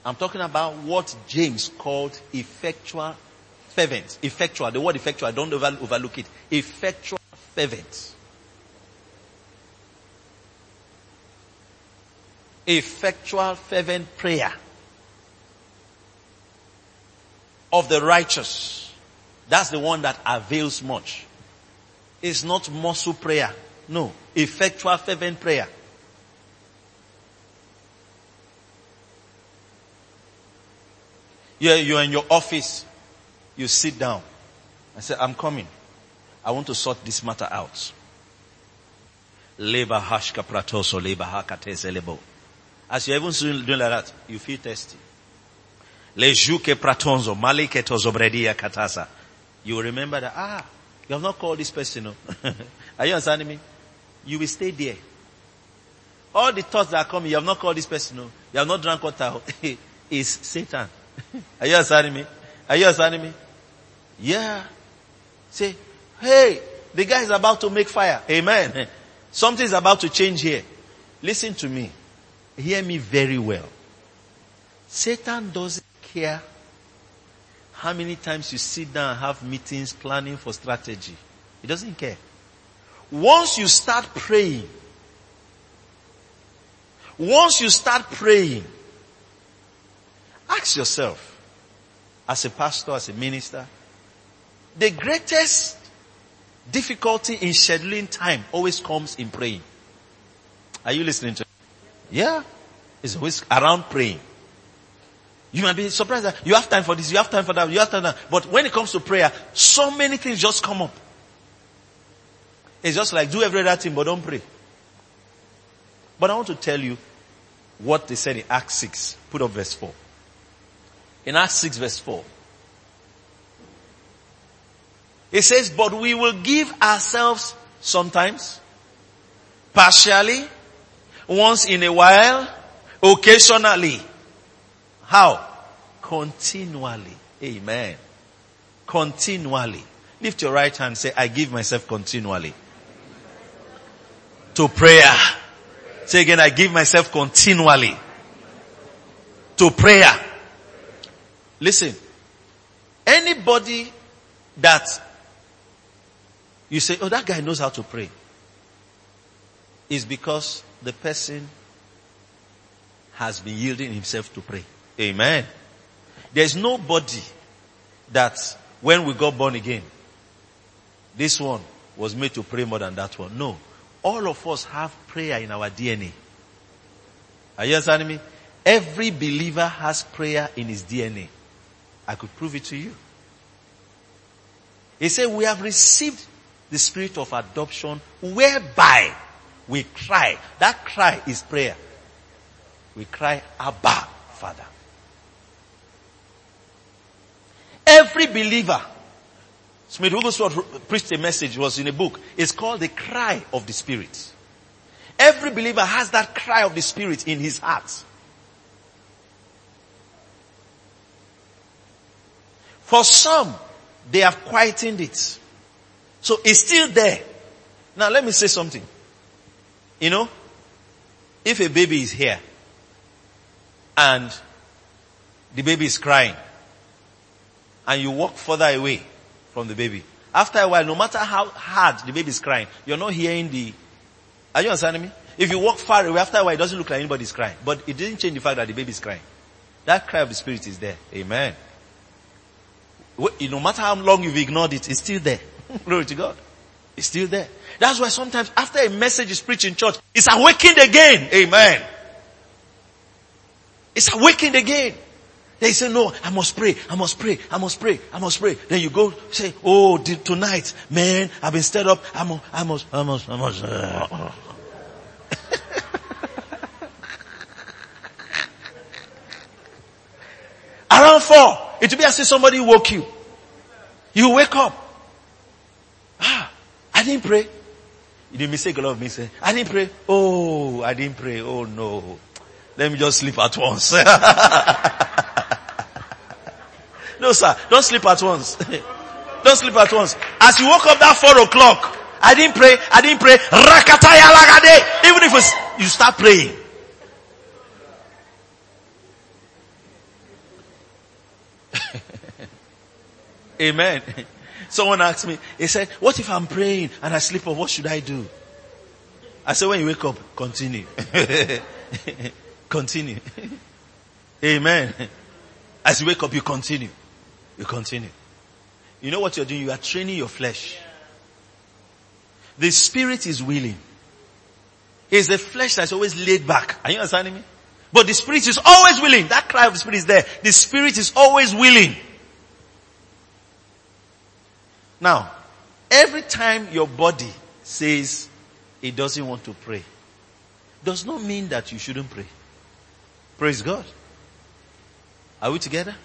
I'm talking about what James called effectual fervent. Effectual. The word effectual, don't overlook it. Effectual fervent. Effectual fervent prayer of the righteous. That's the one that avails much. It's not muscle prayer. No. Effectual fervent prayer. You're, you're in your office. You sit down. I say, I'm coming. I want to sort this matter out. Labor labor. As you're even doing like that, you feel thirsty. Lejuke katasa. You remember that, ah, you have not called this person. No? Are you understanding me? You will stay there. All the thoughts that are coming, you have not called this person. No? You have not drunk water. is Satan. Are you understanding me? Are you understanding me? Yeah. Say, hey, the guy is about to make fire. Amen. Something is about to change here. Listen to me. Hear me very well. Satan doesn't care how many times you sit down and have meetings planning for strategy. He doesn't care. Once you start praying, once you start praying, Ask yourself, as a pastor, as a minister, the greatest difficulty in scheduling time always comes in praying. Are you listening to me? Yeah. It's always around praying. You might be surprised that you have time for this, you have time for that, you have time for that. But when it comes to prayer, so many things just come up. It's just like do every other thing, but don't pray. But I want to tell you what they said in Acts 6. Put up verse 4 in Acts 6 verse 4. It says, but we will give ourselves sometimes, partially, once in a while, occasionally. How? Continually. Amen. Continually. Lift your right hand say, I give myself continually. To prayer. Say again, I give myself continually. To prayer. Listen, anybody that you say, oh, that guy knows how to pray, is because the person has been yielding himself to pray. Amen. There's nobody that when we got born again, this one was made to pray more than that one. No. All of us have prayer in our DNA. Are you understanding me? Every believer has prayer in his DNA. I could prove it to you. He said, we have received the spirit of adoption whereby we cry. That cry is prayer. We cry, Abba, Father. Every believer, Smith Wigglesworth preached a message, was in a book. It's called the cry of the Spirit. Every believer has that cry of the Spirit in his heart. For some, they have quietened it. So it's still there. Now let me say something. You know, if a baby is here and the baby is crying and you walk further away from the baby, after a while, no matter how hard the baby is crying, you're not hearing the, are you understanding me? If you walk far away, after a while, it doesn't look like anybody's crying. But it didn't change the fact that the baby is crying. That cry of the spirit is there. Amen no matter how long you've ignored it, it's still there. Glory to God. It's still there. That's why sometimes after a message is preached in church, it's awakened again. Amen. It's awakened again. They say, no, I must pray, I must pray, I must pray, I must pray. Then you go say, oh, tonight, man, I've been stirred up, I must, I must, I must, I must. Around four, it will be as if somebody woke you. You wake up. Ah, I didn't pray. The mistake a lot of me say, I didn't pray. Oh, I didn't pray. Oh no. Let me just sleep at once. no sir, don't sleep at once. don't sleep at once. As you woke up that four o'clock, I didn't pray, I didn't pray. Even if you start praying. Amen. Someone asked me, he said, what if I'm praying and I sleep off? What should I do? I said, when you wake up, continue. continue. Amen. As you wake up, you continue. You continue. You know what you're doing? You are training your flesh. The spirit is willing. It's the flesh that's always laid back. Are you understanding me? But the spirit is always willing. That cry of the spirit is there. The spirit is always willing. Now, every time your body says it doesn't want to pray, does not mean that you shouldn't pray. Praise God. Are we together?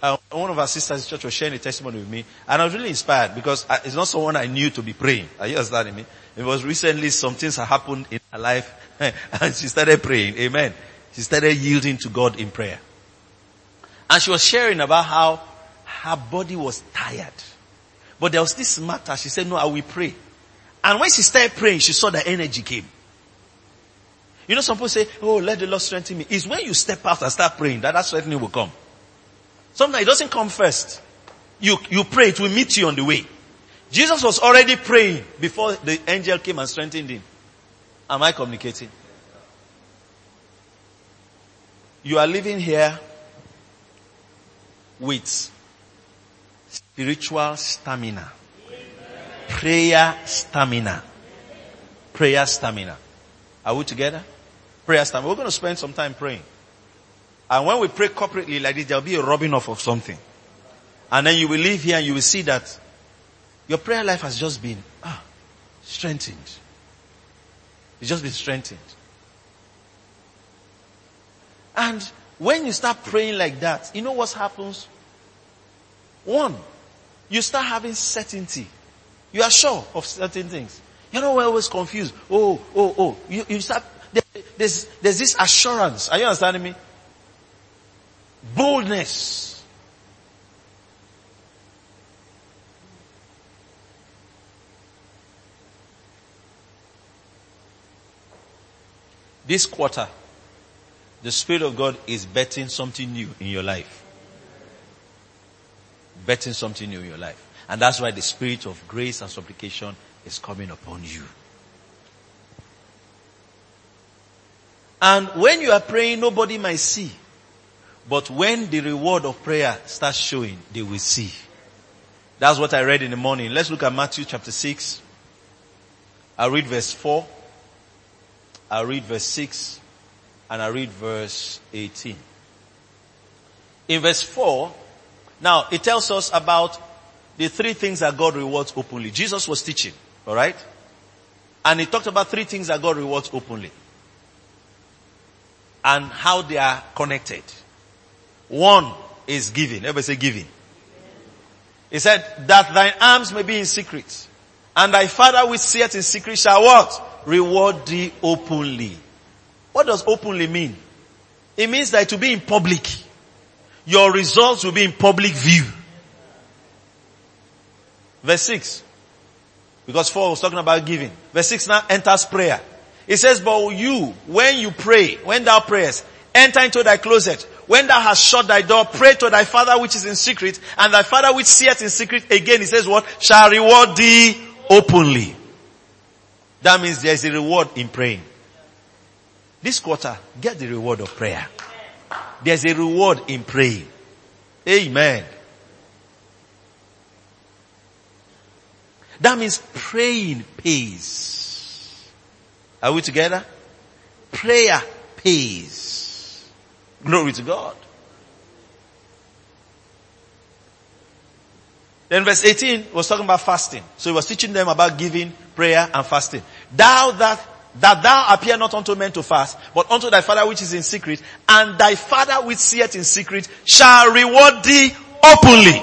Uh, one of our sisters in church was sharing a testimony with me, and I was really inspired because I, it's not someone I knew to be praying. Are you understanding me? It was recently some things have happened in her life, and she started praying. Amen. She started yielding to God in prayer. And she was sharing about how her body was tired. But there was this matter. She said, no, I will pray. And when she started praying, she saw the energy came. You know, some people say, oh, let the Lord strengthen me. It's when you step out and start praying that that strengthening will come. Sometimes it doesn't come first. You, you pray, it will meet you on the way. Jesus was already praying before the angel came and strengthened him. Am I communicating? You are living here with spiritual stamina. Prayer stamina. Prayer stamina. Are we together? Prayer stamina. We're going to spend some time praying. And when we pray corporately like this, there'll be a rubbing off of something. And then you will leave here and you will see that your prayer life has just been ah, strengthened. It's just been strengthened. And when you start praying like that, you know what happens? One, you start having certainty. You are sure of certain things. You know, we're always confused. Oh, oh, oh. You, you start, there's, there's this assurance. Are you understanding me? Boldness. This quarter, the Spirit of God is betting something new in your life betting something new in your life. And that's why the spirit of grace and supplication is coming upon you. And when you are praying, nobody might see. But when the reward of prayer starts showing, they will see. That's what I read in the morning. Let's look at Matthew chapter 6. I'll read verse 4. I'll read verse 6. And I'll read verse 18. In verse 4, now, it tells us about the three things that God rewards openly. Jesus was teaching, alright? And he talked about three things that God rewards openly. And how they are connected. One is giving. Everybody say giving. He said, that thine alms may be in secret. And thy father which seeth in secret shall what? Reward thee openly. What does openly mean? It means that to be in public your results will be in public view. Verse 6. Because 4 was talking about giving. Verse 6 now enters prayer. It says, but you, when you pray, when thou prayest, enter into thy closet. When thou hast shut thy door, pray to thy father which is in secret, and thy father which seeth in secret, again he says what? Shall reward thee openly. That means there is a reward in praying. This quarter, get the reward of prayer. There's a reward in praying. Amen. That means praying pays. Are we together? Prayer pays. Glory to God. Then verse 18 was talking about fasting. So he was teaching them about giving, prayer, and fasting. Thou that that thou appear not unto men to fast, but unto thy father which is in secret, and thy father which seeth in secret shall reward thee openly.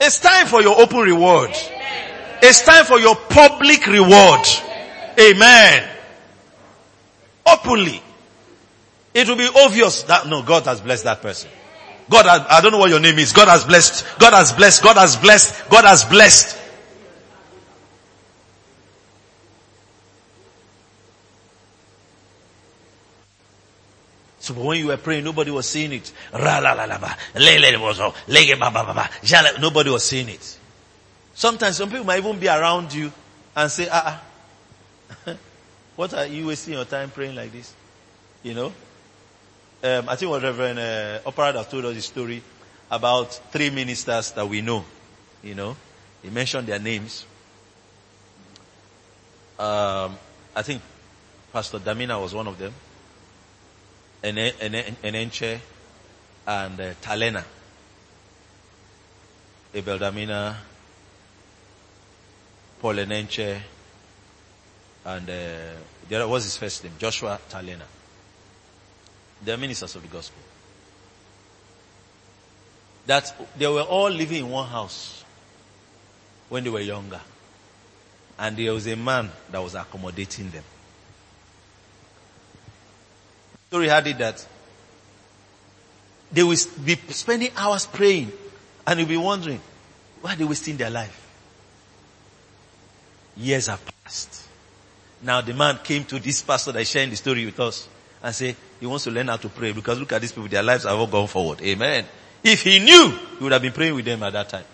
It's time for your open reward. It's time for your public reward. Amen. Openly. It will be obvious that no, God has blessed that person. God has, I don't know what your name is. God has blessed. God has blessed. God has blessed. God has blessed. So when you were praying, nobody was seeing it. Nobody was seeing it. Sometimes some people might even be around you and say, ah, ah what are you wasting your time praying like this? You know? Um, I think what Reverend uh, Opera has told us a story about three ministers that we know. You know? He mentioned their names. Um, I think Pastor Damina was one of them. Enenche and uh, Talena. Abel Damina, Paul Enenche, and uh, the was his first name, Joshua Talena. They are ministers of the gospel. That they were all living in one house when they were younger. And there was a man that was accommodating them. Story had it that they will be spending hours praying and you'll be wondering, why are they wasting their life? Years have passed. Now the man came to this pastor that is sharing the story with us and say, he wants to learn how to pray because look at these people, their lives have all gone forward. Amen. If he knew, he would have been praying with them at that time.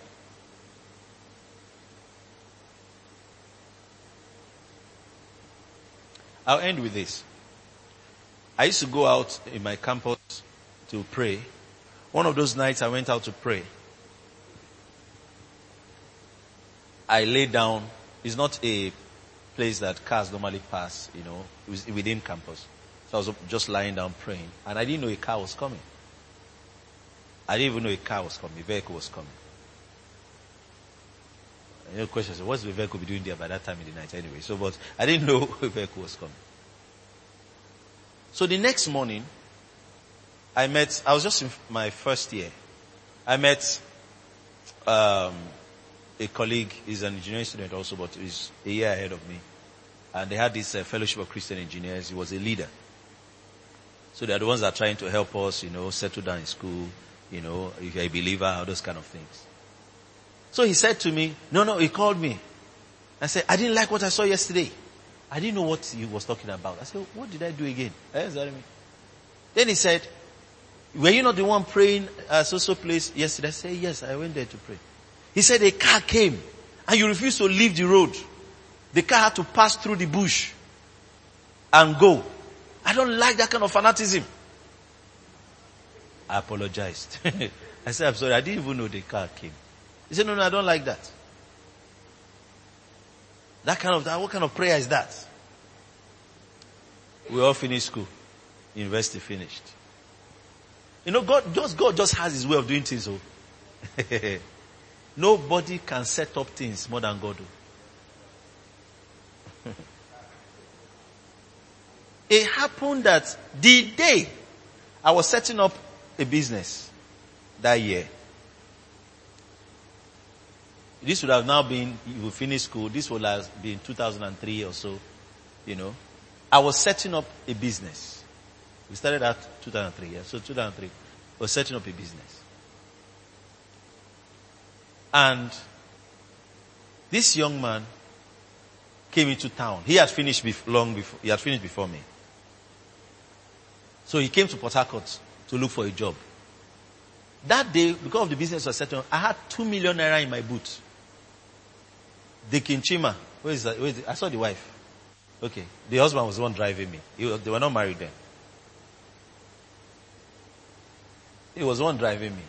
I'll end with this. I used to go out in my campus to pray. One of those nights I went out to pray. I lay down. It's not a place that cars normally pass, you know, within campus. So I was just lying down praying and I didn't know a car was coming. I didn't even know a car was coming, a vehicle was coming. And the question what's the vehicle be doing there by that time in the night anyway? So, but I didn't know a vehicle was coming. So the next morning, I met, I was just in my first year. I met, um, a colleague, he's an engineering student also, but he's a year ahead of me. And they had this uh, fellowship of Christian engineers. He was a leader. So they're the ones that are trying to help us, you know, settle down in school, you know, if you're a believer, all those kind of things. So he said to me, no, no, he called me. I said, I didn't like what I saw yesterday. I didn't know what he was talking about. I said, what did I do again? Eh, then he said, were you not the one praying at so-so place yesterday? I said, yes, I went there to pray. He said a car came and you refused to leave the road. The car had to pass through the bush and go. I don't like that kind of fanaticism. I apologized. I said, I'm sorry, I didn't even know the car came. He said, no, no, I don't like that. That kind of, that, what kind of prayer is that? We all finished school. University finished. You know, God, just, God just has his way of doing things. Oh. Nobody can set up things more than God. Oh. It happened that the day I was setting up a business that year, this would have now been, you would finish school, this would have been 2003 or so, you know. I was setting up a business. We started at 2003, yeah. So 2003, I was setting up a business. And this young man came into town. He had finished long before, he had finished before me. So he came to Port Harcourt to look for a job. That day, because of the business I was setting up, I had two million naira in my boot. The Kinchima, where is that? Where is I saw the wife. Okay. The husband was the one driving me. Was, they were not married then. He was the one driving me.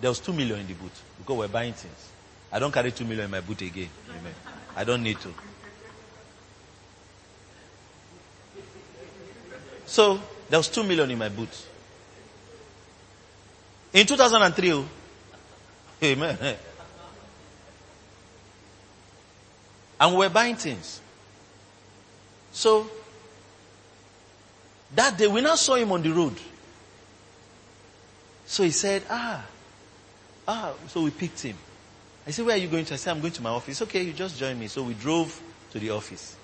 There was two million in the boot because we're buying things. I don't carry two million in my boot again. Amen. I don't need to. So there was two million in my boot. In 2003, oh, amen. And we were buying things. So, that day we now saw him on the road. So he said, ah, ah, so we picked him. I said, where are you going to? I said, I'm going to my office. Okay, you just join me. So we drove to the office.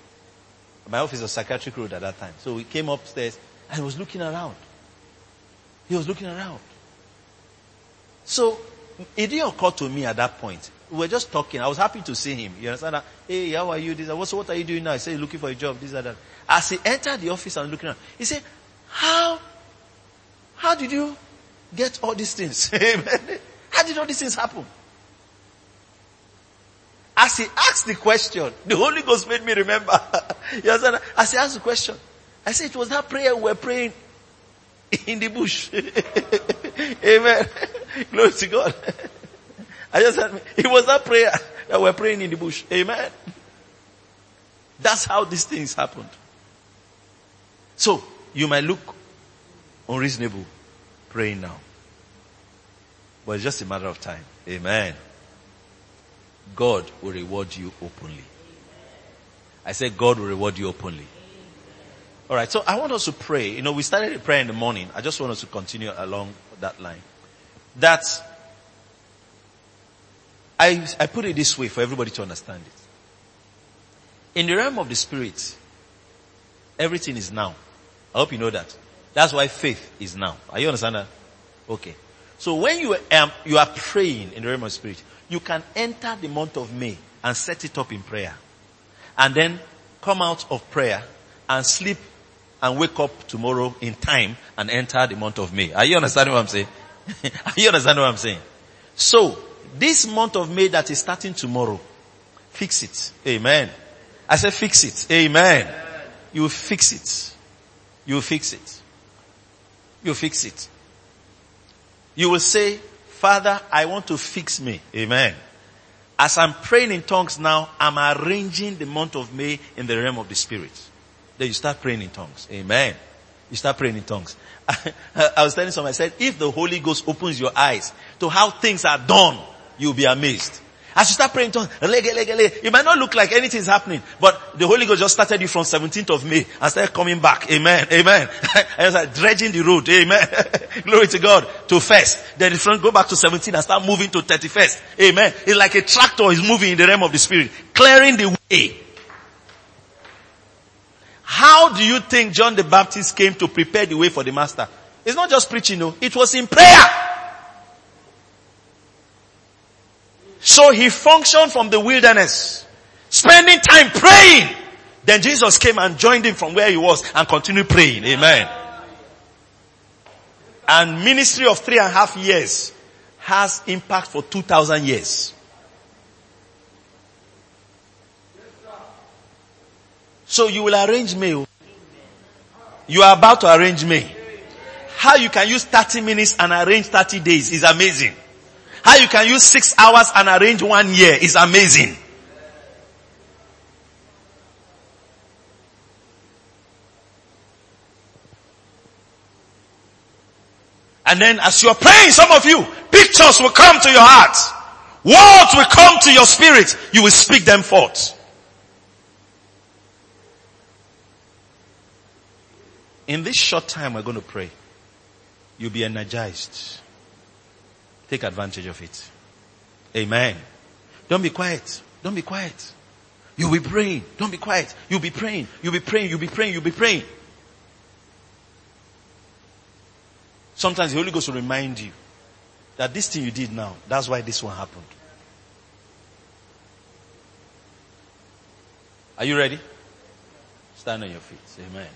My office was Psychiatric Road at that time. So we came upstairs and he was looking around. He was looking around. So it didn't occur to me at that point. We were just talking. I was happy to see him. You understand that? Hey, how are you? This, what, what are you doing now? I said, looking for a job, this and that. As he entered the office and looking around, he said, how, how did you get all these things? how did all these things happen? As he asked the question, the Holy Ghost made me remember. you understand? As he asked the question, I said it was that prayer we were praying in the bush. Amen. Glory to God. I just said, it was that prayer that we're praying in the bush. Amen. That's how these things happened. So, you might look unreasonable praying now. But it's just a matter of time. Amen. God will reward you openly. I said God will reward you openly. Alright, so I want us to pray. You know, we started a prayer in the morning. I just want us to continue along that line. That I, I put it this way for everybody to understand it. In the realm of the spirit, everything is now. I hope you know that. That's why faith is now. Are you understand that? Okay. So when you are, you are praying in the realm of the spirit, you can enter the month of May and set it up in prayer. And then come out of prayer and sleep and wake up tomorrow in time and enter the month of May. Are you understanding what I'm saying? Are you understanding what I'm saying? So, this month of May that is starting tomorrow, fix it. Amen. I said fix it. Amen. You fix it. You fix it. You fix it. You will say, Father, I want to fix me. Amen. As I'm praying in tongues now, I'm arranging the month of May in the realm of the Spirit. Then you start praying in tongues. Amen. You start praying in tongues. I was telling someone, I said, if the Holy Ghost opens your eyes to how things are done, you'll be amazed. As you start praying in tongues, you might not look like anything is happening, but the Holy Ghost just started you from 17th of May and started coming back. Amen. Amen. and it's like dredging the road. Amen. Glory to God. To first. Then the go back to 17 and start moving to 31st. Amen. It's like a tractor is moving in the realm of the spirit, clearing the way how do you think John the Baptist came to prepare the way for the master? It's not just preaching, no. It was in prayer. So he functioned from the wilderness, spending time praying. Then Jesus came and joined him from where he was and continued praying. Amen. And ministry of three and a half years has impact for 2000 years. So you will arrange mail. Oh. You are about to arrange May. How you can use 30 minutes and arrange 30 days is amazing. How you can use six hours and arrange one year is amazing. And then as you're praying, some of you, pictures will come to your heart. Words will come to your spirit. You will speak them forth. In this short time we're going to pray, you'll be energized. Take advantage of it. Amen. Don't be quiet. Don't be quiet. You'll be praying. Don't be quiet. You'll be praying. You'll be praying. You'll be praying. You'll be praying. Sometimes the Holy Ghost will remind you that this thing you did now, that's why this one happened. Are you ready? Stand on your feet. Amen.